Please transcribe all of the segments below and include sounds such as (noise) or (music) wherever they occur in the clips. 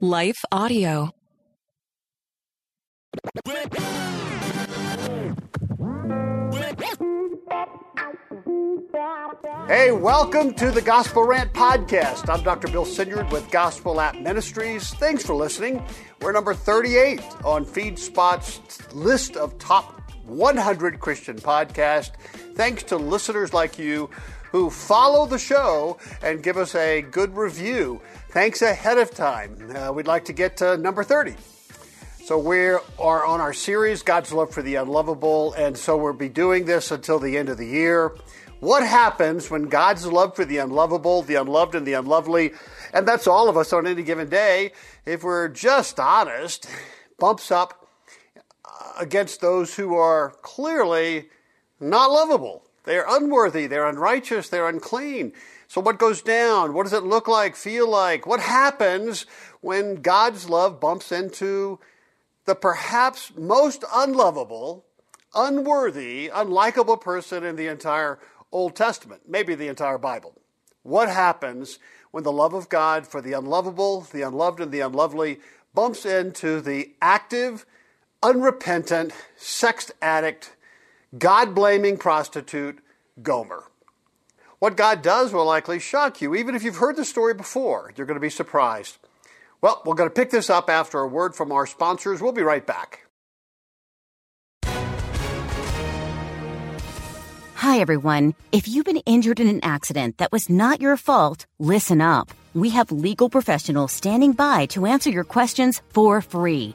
Life Audio. Hey, welcome to the Gospel Rant Podcast. I'm Dr. Bill Senyard with Gospel App Ministries. Thanks for listening. We're number 38 on FeedSpot's list of top 100 Christian podcasts. Thanks to listeners like you who follow the show and give us a good review. Thanks ahead of time. Uh, we'd like to get to number 30. So we are on our series, God's Love for the Unlovable, and so we'll be doing this until the end of the year. What happens when God's love for the unlovable, the unloved, and the unlovely, and that's all of us on any given day, if we're just honest, bumps up against those who are clearly not lovable? They're unworthy, they're unrighteous, they're unclean. So, what goes down? What does it look like, feel like? What happens when God's love bumps into the perhaps most unlovable, unworthy, unlikable person in the entire Old Testament, maybe the entire Bible? What happens when the love of God for the unlovable, the unloved, and the unlovely bumps into the active, unrepentant, sex addict, God blaming prostitute, Gomer. What God does will likely shock you. Even if you've heard the story before, you're going to be surprised. Well, we're going to pick this up after a word from our sponsors. We'll be right back. Hi, everyone. If you've been injured in an accident that was not your fault, listen up. We have legal professionals standing by to answer your questions for free.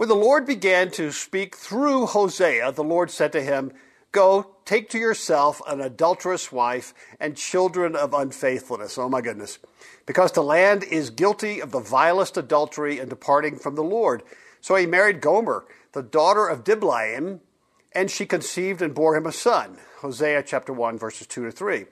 When the Lord began to speak through Hosea, the Lord said to him, Go, take to yourself an adulterous wife and children of unfaithfulness. Oh my goodness. Because the land is guilty of the vilest adultery and departing from the Lord. So he married Gomer, the daughter of Diblaim, and she conceived and bore him a son. Hosea chapter 1, verses 2 to 3.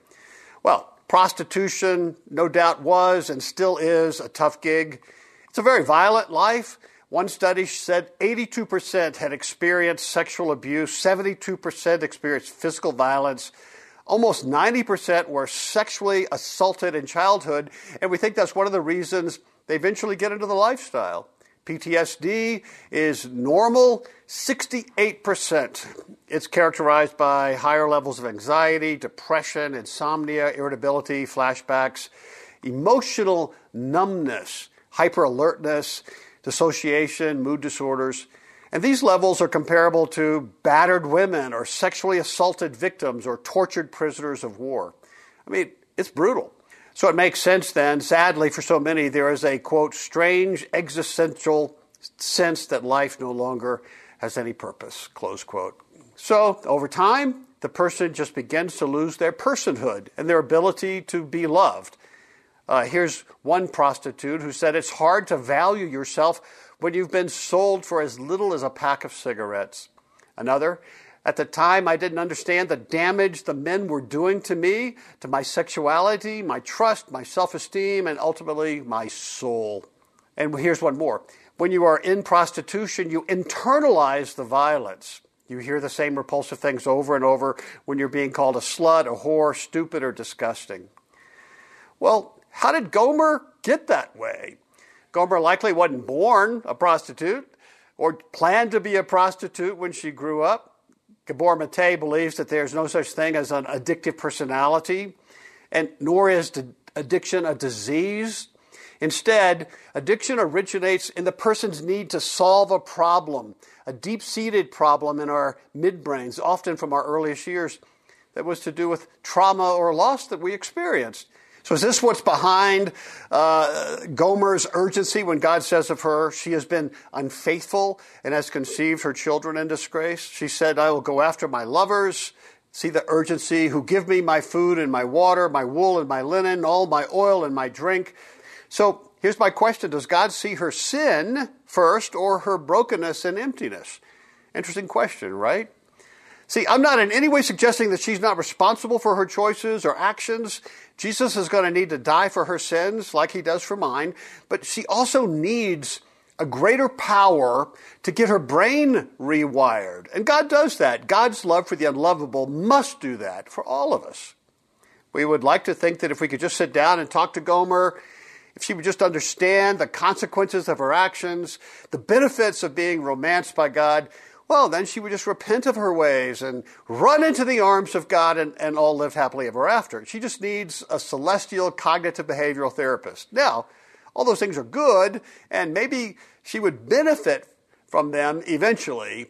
Well, prostitution no doubt was and still is a tough gig. It's a very violent life. One study said 82% had experienced sexual abuse, 72% experienced physical violence, almost 90% were sexually assaulted in childhood, and we think that's one of the reasons they eventually get into the lifestyle. PTSD is normal, 68%. It's characterized by higher levels of anxiety, depression, insomnia, irritability, flashbacks, emotional numbness, hyper alertness dissociation, mood disorders. And these levels are comparable to battered women or sexually assaulted victims or tortured prisoners of war. I mean, it's brutal. So it makes sense then, sadly for so many, there is a quote, strange existential sense that life no longer has any purpose, close quote. So over time, the person just begins to lose their personhood and their ability to be loved. Uh, here's one prostitute who said it's hard to value yourself when you've been sold for as little as a pack of cigarettes. Another, at the time, I didn't understand the damage the men were doing to me, to my sexuality, my trust, my self esteem, and ultimately my soul. And here's one more. When you are in prostitution, you internalize the violence. You hear the same repulsive things over and over when you're being called a slut, a whore, stupid, or disgusting. Well, how did Gomer get that way? Gomer likely wasn't born a prostitute or planned to be a prostitute when she grew up. Gabor Mate believes that there's no such thing as an addictive personality, and nor is addiction a disease. Instead, addiction originates in the person's need to solve a problem, a deep seated problem in our midbrains, often from our earliest years, that was to do with trauma or loss that we experienced. So is this what's behind uh, Gomer's urgency when God says of her, she has been unfaithful and has conceived her children in disgrace? She said, I will go after my lovers. See the urgency, who give me my food and my water, my wool and my linen, all my oil and my drink. So here's my question Does God see her sin first or her brokenness and emptiness? Interesting question, right? See, I'm not in any way suggesting that she's not responsible for her choices or actions. Jesus is going to need to die for her sins like he does for mine, but she also needs a greater power to get her brain rewired. And God does that. God's love for the unlovable must do that for all of us. We would like to think that if we could just sit down and talk to Gomer, if she would just understand the consequences of her actions, the benefits of being romanced by God, well, then she would just repent of her ways and run into the arms of God and, and all live happily ever after. She just needs a celestial cognitive behavioral therapist. Now, all those things are good, and maybe she would benefit from them eventually,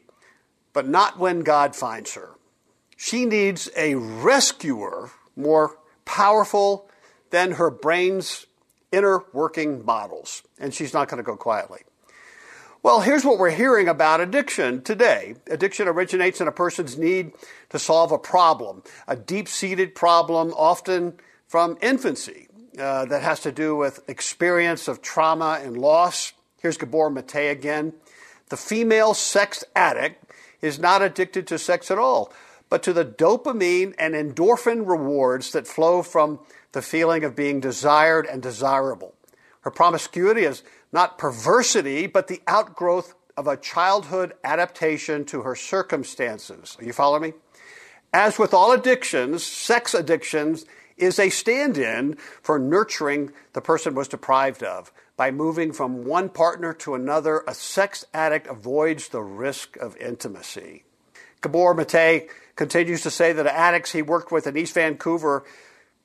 but not when God finds her. She needs a rescuer more powerful than her brain's inner working models, and she's not going to go quietly. Well, here's what we're hearing about addiction today. Addiction originates in a person's need to solve a problem, a deep seated problem, often from infancy, uh, that has to do with experience of trauma and loss. Here's Gabor Mate again. The female sex addict is not addicted to sex at all, but to the dopamine and endorphin rewards that flow from the feeling of being desired and desirable. Her promiscuity is not perversity, but the outgrowth of a childhood adaptation to her circumstances. Are you following me? As with all addictions, sex addictions is a stand in for nurturing the person was deprived of. By moving from one partner to another, a sex addict avoids the risk of intimacy. Gabor Mate continues to say that addicts he worked with in East Vancouver,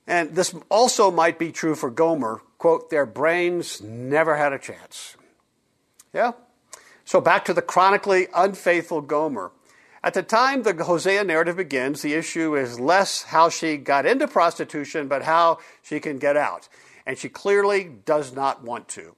and this also might be true for Gomer, quote, their brains never had a chance. Yeah? So back to the chronically unfaithful Gomer. At the time the Hosea narrative begins, the issue is less how she got into prostitution, but how she can get out. And she clearly does not want to.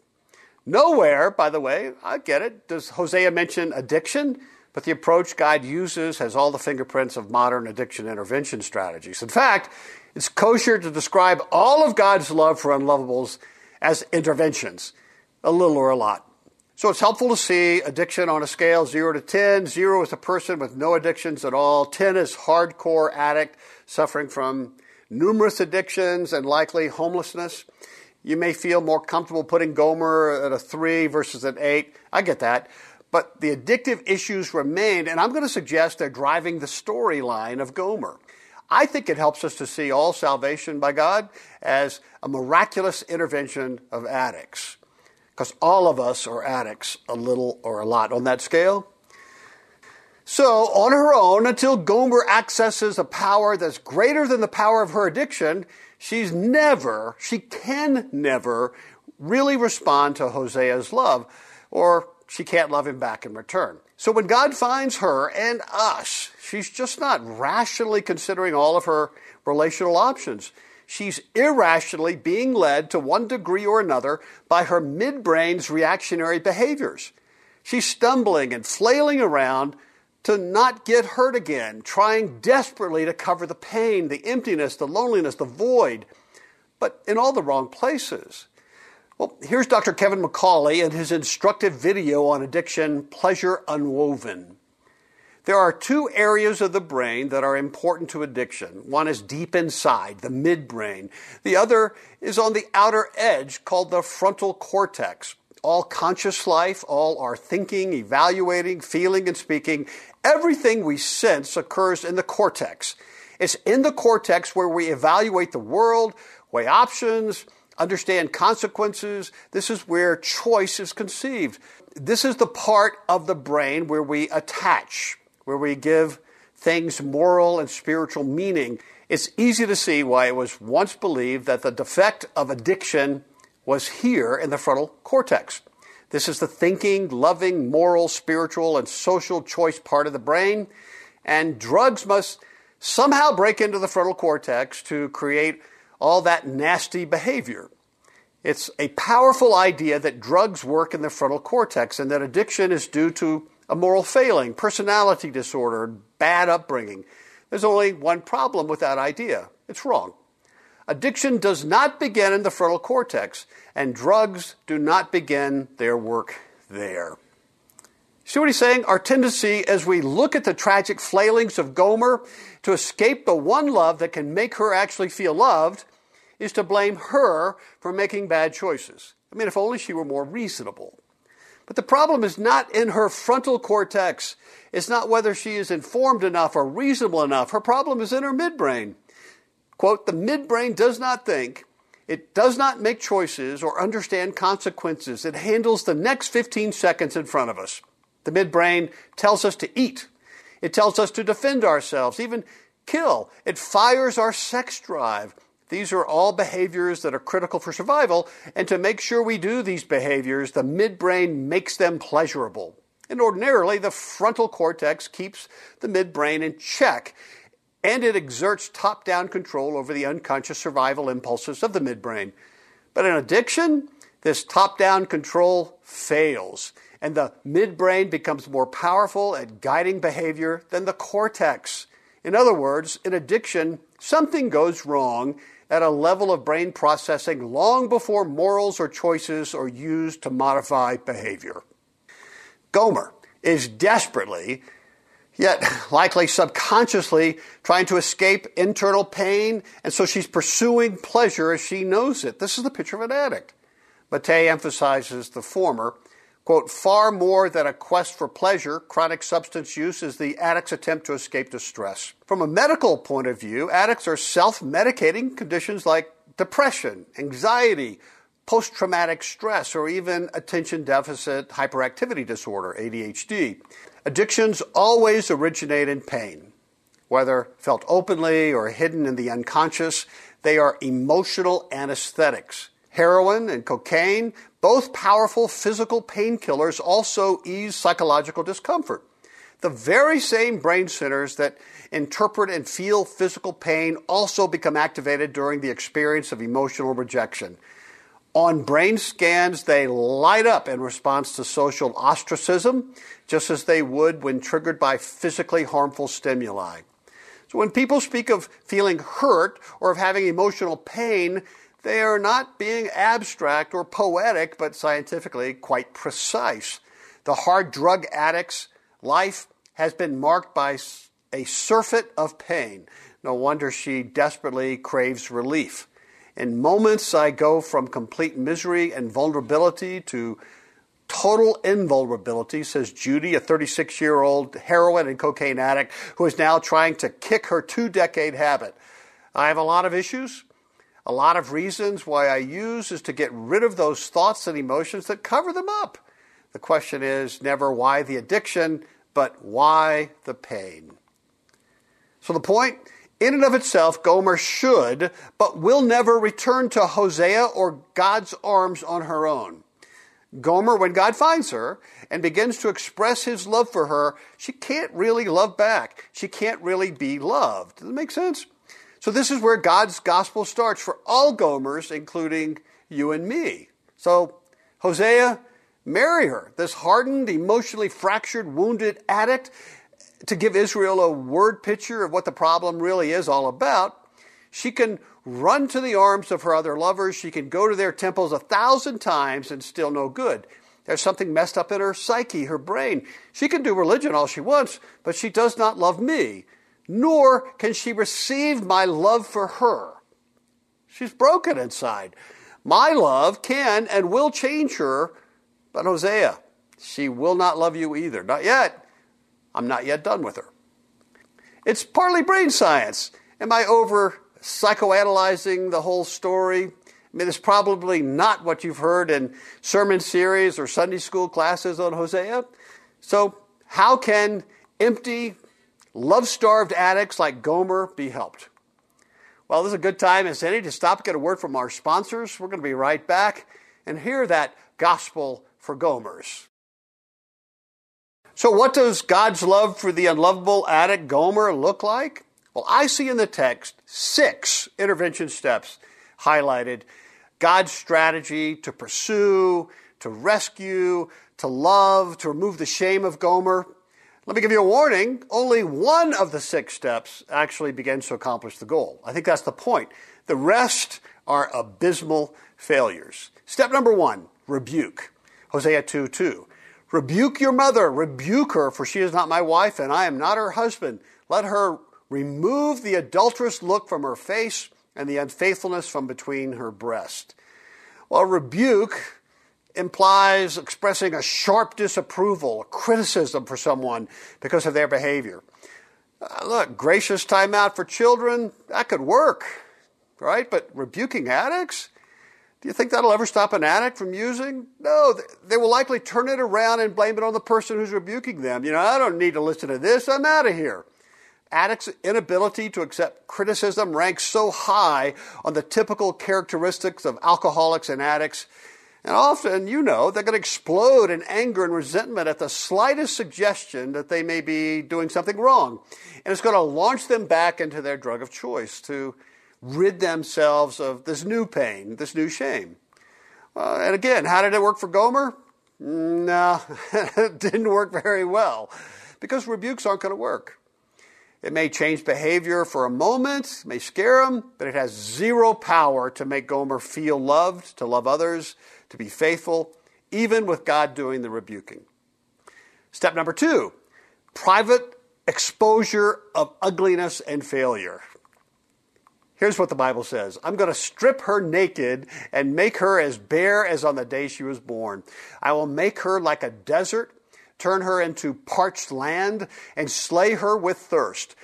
Nowhere, by the way, I get it, does Hosea mention addiction, but the approach God uses has all the fingerprints of modern addiction intervention strategies. In fact, it's kosher to describe all of God's love for unlovables as interventions, a little or a lot. So it's helpful to see addiction on a scale 0 to 10. 0 is a person with no addictions at all. 10 is hardcore addict suffering from numerous addictions and likely homelessness. You may feel more comfortable putting Gomer at a 3 versus an 8. I get that. But the addictive issues remain, and I'm going to suggest they're driving the storyline of Gomer. I think it helps us to see all salvation by God as a miraculous intervention of addicts. Because all of us are addicts, a little or a lot on that scale. So, on her own, until Gomer accesses a power that's greater than the power of her addiction, she's never, she can never really respond to Hosea's love, or she can't love him back in return. So when God finds her and us, she's just not rationally considering all of her relational options. She's irrationally being led to one degree or another by her midbrain's reactionary behaviors. She's stumbling and flailing around to not get hurt again, trying desperately to cover the pain, the emptiness, the loneliness, the void, but in all the wrong places. Well, here's Dr. Kevin McCauley and his instructive video on addiction, Pleasure Unwoven. There are two areas of the brain that are important to addiction. One is deep inside, the midbrain. The other is on the outer edge called the frontal cortex. All conscious life, all our thinking, evaluating, feeling, and speaking, everything we sense occurs in the cortex. It's in the cortex where we evaluate the world, weigh options, understand consequences. This is where choice is conceived. This is the part of the brain where we attach, where we give things moral and spiritual meaning. It's easy to see why it was once believed that the defect of addiction was here in the frontal cortex. This is the thinking, loving, moral, spiritual, and social choice part of the brain, and drugs must somehow break into the frontal cortex to create all that nasty behavior. It's a powerful idea that drugs work in the frontal cortex and that addiction is due to a moral failing, personality disorder, bad upbringing. There's only one problem with that idea it's wrong. Addiction does not begin in the frontal cortex, and drugs do not begin their work there. See what he's saying? Our tendency as we look at the tragic flailings of Gomer to escape the one love that can make her actually feel loved is to blame her for making bad choices. I mean, if only she were more reasonable. But the problem is not in her frontal cortex. It's not whether she is informed enough or reasonable enough. Her problem is in her midbrain. Quote, the midbrain does not think, it does not make choices or understand consequences. It handles the next 15 seconds in front of us. The midbrain tells us to eat. It tells us to defend ourselves, even kill. It fires our sex drive. These are all behaviors that are critical for survival, and to make sure we do these behaviors, the midbrain makes them pleasurable. And ordinarily, the frontal cortex keeps the midbrain in check, and it exerts top down control over the unconscious survival impulses of the midbrain. But in addiction, this top down control fails, and the midbrain becomes more powerful at guiding behavior than the cortex. In other words, in addiction, something goes wrong at a level of brain processing long before morals or choices are used to modify behavior. Gomer is desperately, yet likely subconsciously, trying to escape internal pain, and so she's pursuing pleasure as she knows it. This is the picture of an addict. Mate emphasizes the former Quote, far more than a quest for pleasure, chronic substance use is the addict's attempt to escape distress. From a medical point of view, addicts are self medicating conditions like depression, anxiety, post traumatic stress, or even attention deficit hyperactivity disorder, ADHD. Addictions always originate in pain. Whether felt openly or hidden in the unconscious, they are emotional anesthetics. Heroin and cocaine both powerful physical painkillers also ease psychological discomfort. The very same brain centers that interpret and feel physical pain also become activated during the experience of emotional rejection. On brain scans, they light up in response to social ostracism, just as they would when triggered by physically harmful stimuli. So when people speak of feeling hurt or of having emotional pain, they are not being abstract or poetic, but scientifically quite precise. The hard drug addict's life has been marked by a surfeit of pain. No wonder she desperately craves relief. In moments, I go from complete misery and vulnerability to total invulnerability, says Judy, a 36 year old heroin and cocaine addict who is now trying to kick her two decade habit. I have a lot of issues. A lot of reasons why I use is to get rid of those thoughts and emotions that cover them up. The question is never why the addiction, but why the pain. So the point, in and of itself, Gomer should, but will never return to Hosea or God's arms on her own. Gomer, when God finds her and begins to express his love for her, she can't really love back. She can't really be loved. Does that make sense? So this is where God's gospel starts for all Gomers, including you and me. So, Hosea, marry her, this hardened, emotionally fractured, wounded addict, to give Israel a word picture of what the problem really is all about. She can run to the arms of her other lovers. She can go to their temples a thousand times and still no good. There's something messed up in her psyche, her brain. She can do religion all she wants, but she does not love me nor can she receive my love for her. She's broken inside. My love can and will change her, but Hosea, she will not love you either. Not yet. I'm not yet done with her. It's partly brain science. Am I over psychoanalyzing the whole story? I mean, it's probably not what you've heard in sermon series or Sunday school classes on Hosea. So, how can empty, love starved addicts like Gomer be helped? Well, this is a good time as any to stop, get a word from our sponsors. We're going to be right back and hear that gospel for Gomers. So, what does God's love for the unlovable addict Gomer look like? Well, I see in the text six intervention steps highlighted God's strategy to pursue, to rescue, to love, to remove the shame of Gomer. Let me give you a warning. Only one of the six steps actually begins to accomplish the goal. I think that's the point. The rest are abysmal failures. Step number one rebuke. Hosea 2 2. Rebuke your mother, rebuke her, for she is not my wife, and I am not her husband. Let her remove the adulterous look from her face and the unfaithfulness from between her breast. Well, rebuke implies expressing a sharp disapproval, a criticism for someone because of their behavior. Uh, look, gracious time out for children, that could work, right? But rebuking addicts? Do you think that'll ever stop an addict from using? No, they will likely turn it around and blame it on the person who's rebuking them. You know, I don't need to listen to this, I'm out of here. Addicts' inability to accept criticism ranks so high on the typical characteristics of alcoholics and addicts. And often, you know, they're going to explode in anger and resentment at the slightest suggestion that they may be doing something wrong. And it's going to launch them back into their drug of choice to rid themselves of this new pain, this new shame. Uh, and again, how did it work for Gomer? No, (laughs) it didn't work very well because rebukes aren't going to work. It may change behavior for a moment, may scare him, but it has zero power to make Gomer feel loved, to love others, to be faithful, even with God doing the rebuking. Step number two private exposure of ugliness and failure. Here's what the Bible says I'm going to strip her naked and make her as bare as on the day she was born. I will make her like a desert turn her into parched land, and slay her with thirst.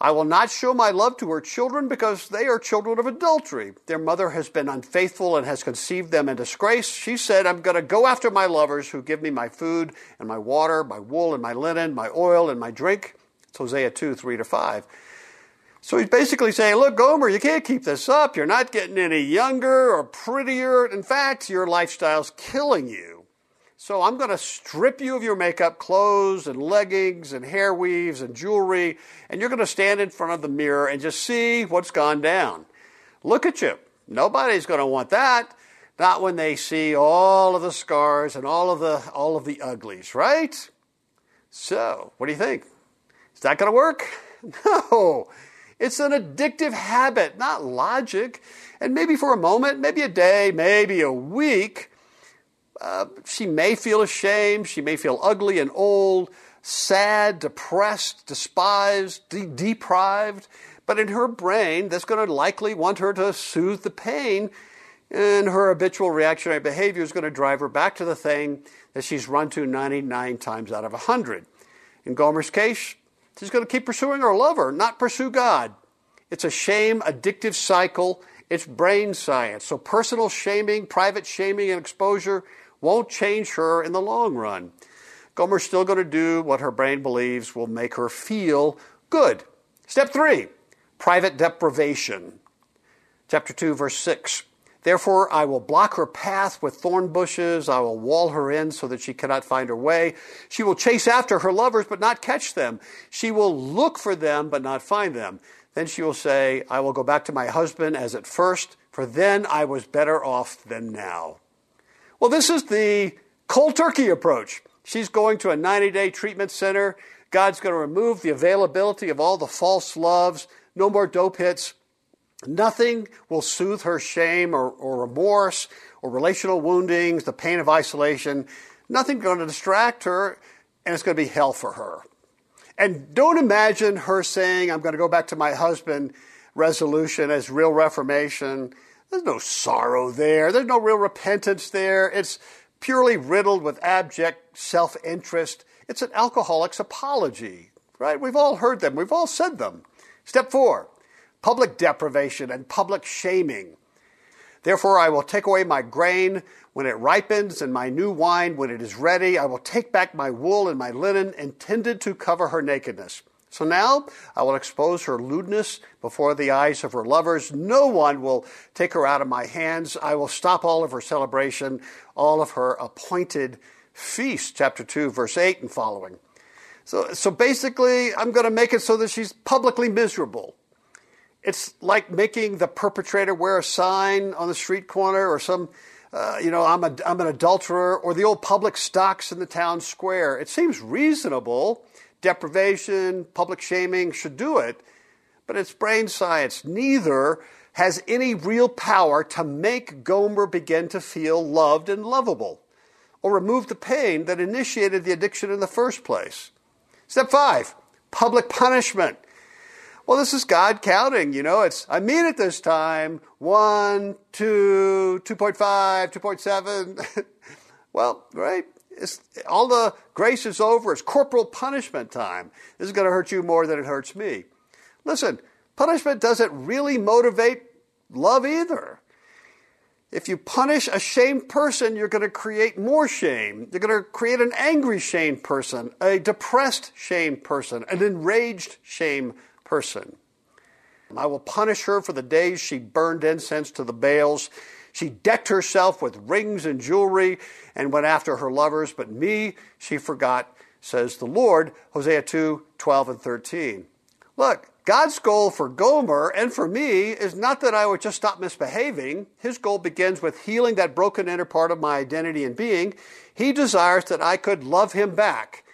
I will not show my love to her children because they are children of adultery. Their mother has been unfaithful and has conceived them in disgrace. She said, I'm going to go after my lovers who give me my food and my water, my wool and my linen, my oil and my drink. It's Hosea 2, 3 to 5. So he's basically saying, look, Gomer, you can't keep this up. You're not getting any younger or prettier. In fact, your lifestyle's killing you. So I'm going to strip you of your makeup, clothes, and leggings, and hair weaves, and jewelry, and you're going to stand in front of the mirror and just see what's gone down. Look at you. Nobody's going to want that. Not when they see all of the scars and all of the all of the uglies, right? So, what do you think? Is that going to work? (laughs) No. It's an addictive habit, not logic. And maybe for a moment, maybe a day, maybe a week, uh, she may feel ashamed. She may feel ugly and old, sad, depressed, despised, de- deprived. But in her brain, that's going to likely want her to soothe the pain. And her habitual reactionary behavior is going to drive her back to the thing that she's run to 99 times out of 100. In Gomer's case, she's going to keep pursuing her lover, not pursue God. It's a shame addictive cycle. It's brain science. So personal shaming, private shaming, and exposure won't change her in the long run. Gomer's still going to do what her brain believes will make her feel good. Step three, private deprivation. Chapter 2, verse 6. Therefore, I will block her path with thorn bushes. I will wall her in so that she cannot find her way. She will chase after her lovers, but not catch them. She will look for them, but not find them. Then she will say, I will go back to my husband as at first, for then I was better off than now. Well, this is the cold turkey approach. She's going to a 90 day treatment center. God's going to remove the availability of all the false loves, no more dope hits. Nothing will soothe her shame or, or remorse or relational woundings, the pain of isolation. Nothing going to distract her, and it's going to be hell for her. And don't imagine her saying, I'm going to go back to my husband resolution as real reformation. There's no sorrow there. There's no real repentance there. It's purely riddled with abject self interest. It's an alcoholic's apology, right? We've all heard them, we've all said them. Step four public deprivation and public shaming. Therefore, I will take away my grain when it ripens and my new wine when it is ready. I will take back my wool and my linen intended to cover her nakedness. So now I will expose her lewdness before the eyes of her lovers. No one will take her out of my hands. I will stop all of her celebration, all of her appointed feasts. Chapter 2, verse 8 and following. So, so basically, I'm going to make it so that she's publicly miserable. It's like making the perpetrator wear a sign on the street corner or some, uh, you know, I'm, a, I'm an adulterer or the old public stocks in the town square. It seems reasonable. Deprivation, public shaming should do it, but it's brain science. Neither has any real power to make Gomer begin to feel loved and lovable or remove the pain that initiated the addiction in the first place. Step five, public punishment. Well, this is God counting, you know, it's, I mean it this time, one, two, 2.5, 2.7. (laughs) well, right? It's, all the grace is over. It's corporal punishment time. This is going to hurt you more than it hurts me. Listen, punishment doesn't really motivate love either. If you punish a shamed person, you're going to create more shame. You're going to create an angry shamed person, a depressed shamed person, an enraged shamed person. I will punish her for the days she burned incense to the Baals. She decked herself with rings and jewelry and went after her lovers, but me she forgot, says the Lord. Hosea 2 12 and 13. Look, God's goal for Gomer and for me is not that I would just stop misbehaving. His goal begins with healing that broken inner part of my identity and being. He desires that I could love him back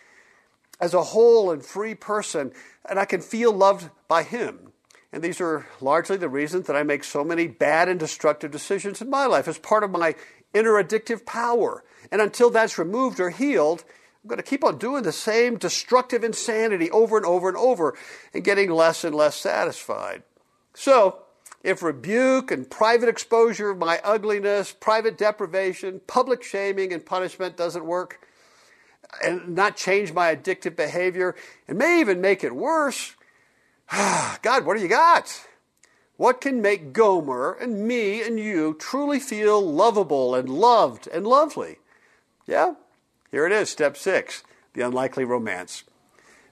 as a whole and free person, and I can feel loved by him. And these are largely the reasons that I make so many bad and destructive decisions in my life as part of my inner addictive power. And until that's removed or healed, I'm going to keep on doing the same destructive insanity over and over and over and getting less and less satisfied. So, if rebuke and private exposure of my ugliness, private deprivation, public shaming, and punishment doesn't work, and not change my addictive behavior, and may even make it worse, Ah, God, what do you got? What can make Gomer and me and you truly feel lovable and loved and lovely? Yeah? Here it is, step six the unlikely romance.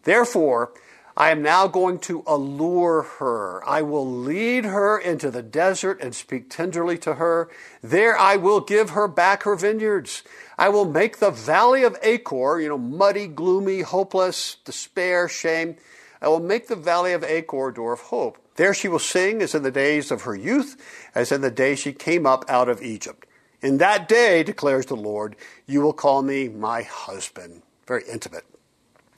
Therefore, I am now going to allure her. I will lead her into the desert and speak tenderly to her. There I will give her back her vineyards. I will make the valley of Achor, you know, muddy, gloomy, hopeless, despair, shame. I will make the valley of Achor a door of hope. There she will sing as in the days of her youth, as in the day she came up out of Egypt. In that day, declares the Lord, you will call me my husband. Very intimate.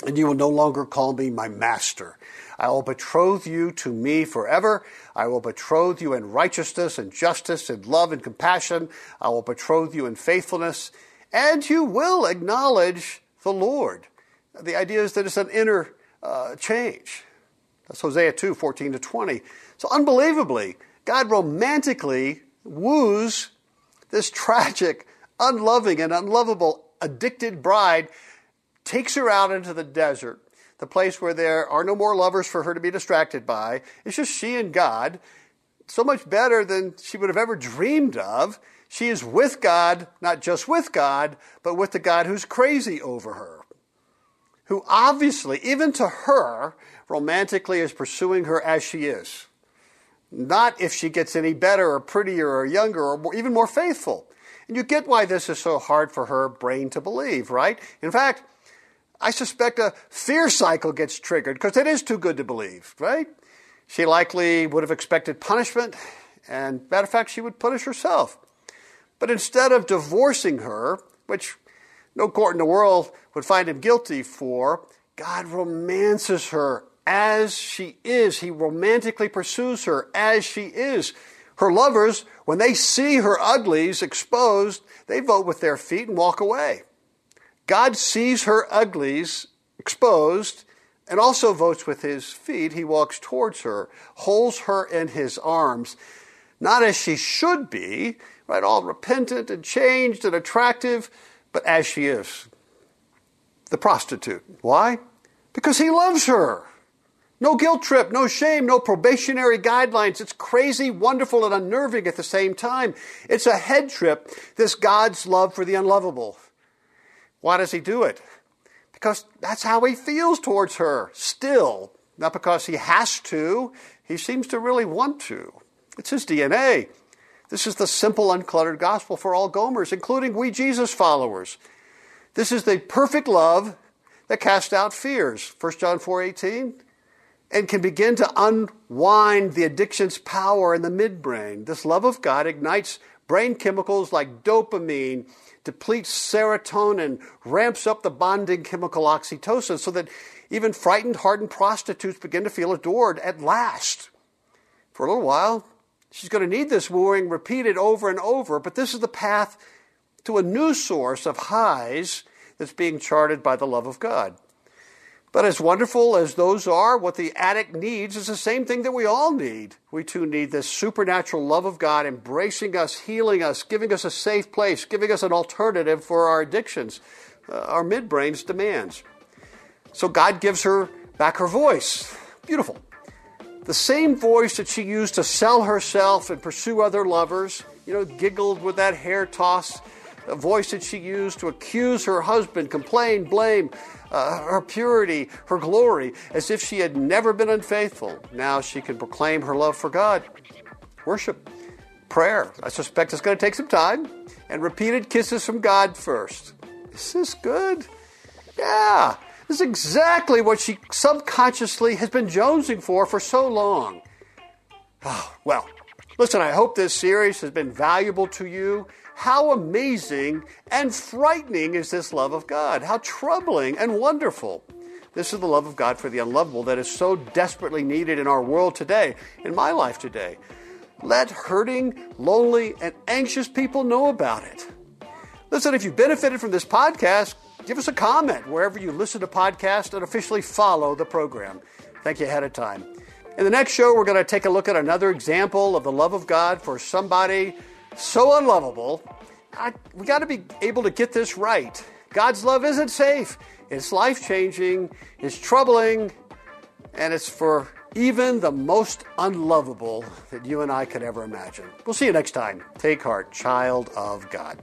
And you will no longer call me my master. I will betroth you to me forever. I will betroth you in righteousness and justice and love and compassion. I will betroth you in faithfulness. And you will acknowledge the Lord. The idea is that it's an inner uh, change. That's Hosea 2 14 to 20. So, unbelievably, God romantically woos this tragic, unloving, and unlovable addicted bride, takes her out into the desert, the place where there are no more lovers for her to be distracted by. It's just she and God, so much better than she would have ever dreamed of. She is with God, not just with God, but with the God who's crazy over her, who obviously, even to her, romantically is pursuing her as she is. Not if she gets any better or prettier or younger or more, even more faithful. And you get why this is so hard for her brain to believe, right? In fact, I suspect a fear cycle gets triggered because it is too good to believe, right? She likely would have expected punishment, and matter of fact, she would punish herself. But instead of divorcing her, which no court in the world would find him guilty for, God romances her as she is. He romantically pursues her as she is. Her lovers, when they see her uglies exposed, they vote with their feet and walk away. God sees her uglies exposed and also votes with his feet. He walks towards her, holds her in his arms, not as she should be, right, all repentant and changed and attractive, but as she is. The prostitute. Why? Because he loves her. No guilt trip, no shame, no probationary guidelines. It's crazy, wonderful, and unnerving at the same time. It's a head trip, this God's love for the unlovable. Why does he do it? Because that's how he feels towards her, still. Not because he has to, he seems to really want to. It's his DNA. This is the simple, uncluttered gospel for all Gomers, including we Jesus followers. This is the perfect love that casts out fears, 1 John 4:18, and can begin to unwind the addiction's power in the midbrain. This love of God ignites brain chemicals like dopamine, depletes serotonin, ramps up the bonding chemical oxytocin so that even frightened, hardened prostitutes begin to feel adored at last. For a little while, she's going to need this wooing repeated over and over, but this is the path to a new source of highs that's being charted by the love of God. But as wonderful as those are, what the addict needs is the same thing that we all need. We too need this supernatural love of God embracing us, healing us, giving us a safe place, giving us an alternative for our addictions, uh, our midbrain's demands. So God gives her back her voice. Beautiful. The same voice that she used to sell herself and pursue other lovers, you know, giggled with that hair toss, the voice that she used to accuse her husband, complain, blame uh, her purity, her glory, as if she had never been unfaithful. Now she can proclaim her love for God. Worship, prayer. I suspect it's going to take some time, and repeated kisses from God first. Is this good? Yeah. This is exactly what she subconsciously has been jonesing for for so long. Oh, well, listen, I hope this series has been valuable to you. How amazing and frightening is this love of God? How troubling and wonderful. This is the love of God for the unlovable that is so desperately needed in our world today, in my life today. Let hurting, lonely, and anxious people know about it. Listen, if you benefited from this podcast, give us a comment wherever you listen to podcasts and officially follow the program. Thank you ahead of time. In the next show, we're going to take a look at another example of the love of God for somebody so unlovable. I, we got to be able to get this right. God's love isn't safe, it's life changing, it's troubling, and it's for even the most unlovable that you and I could ever imagine. We'll see you next time. Take heart, child of God.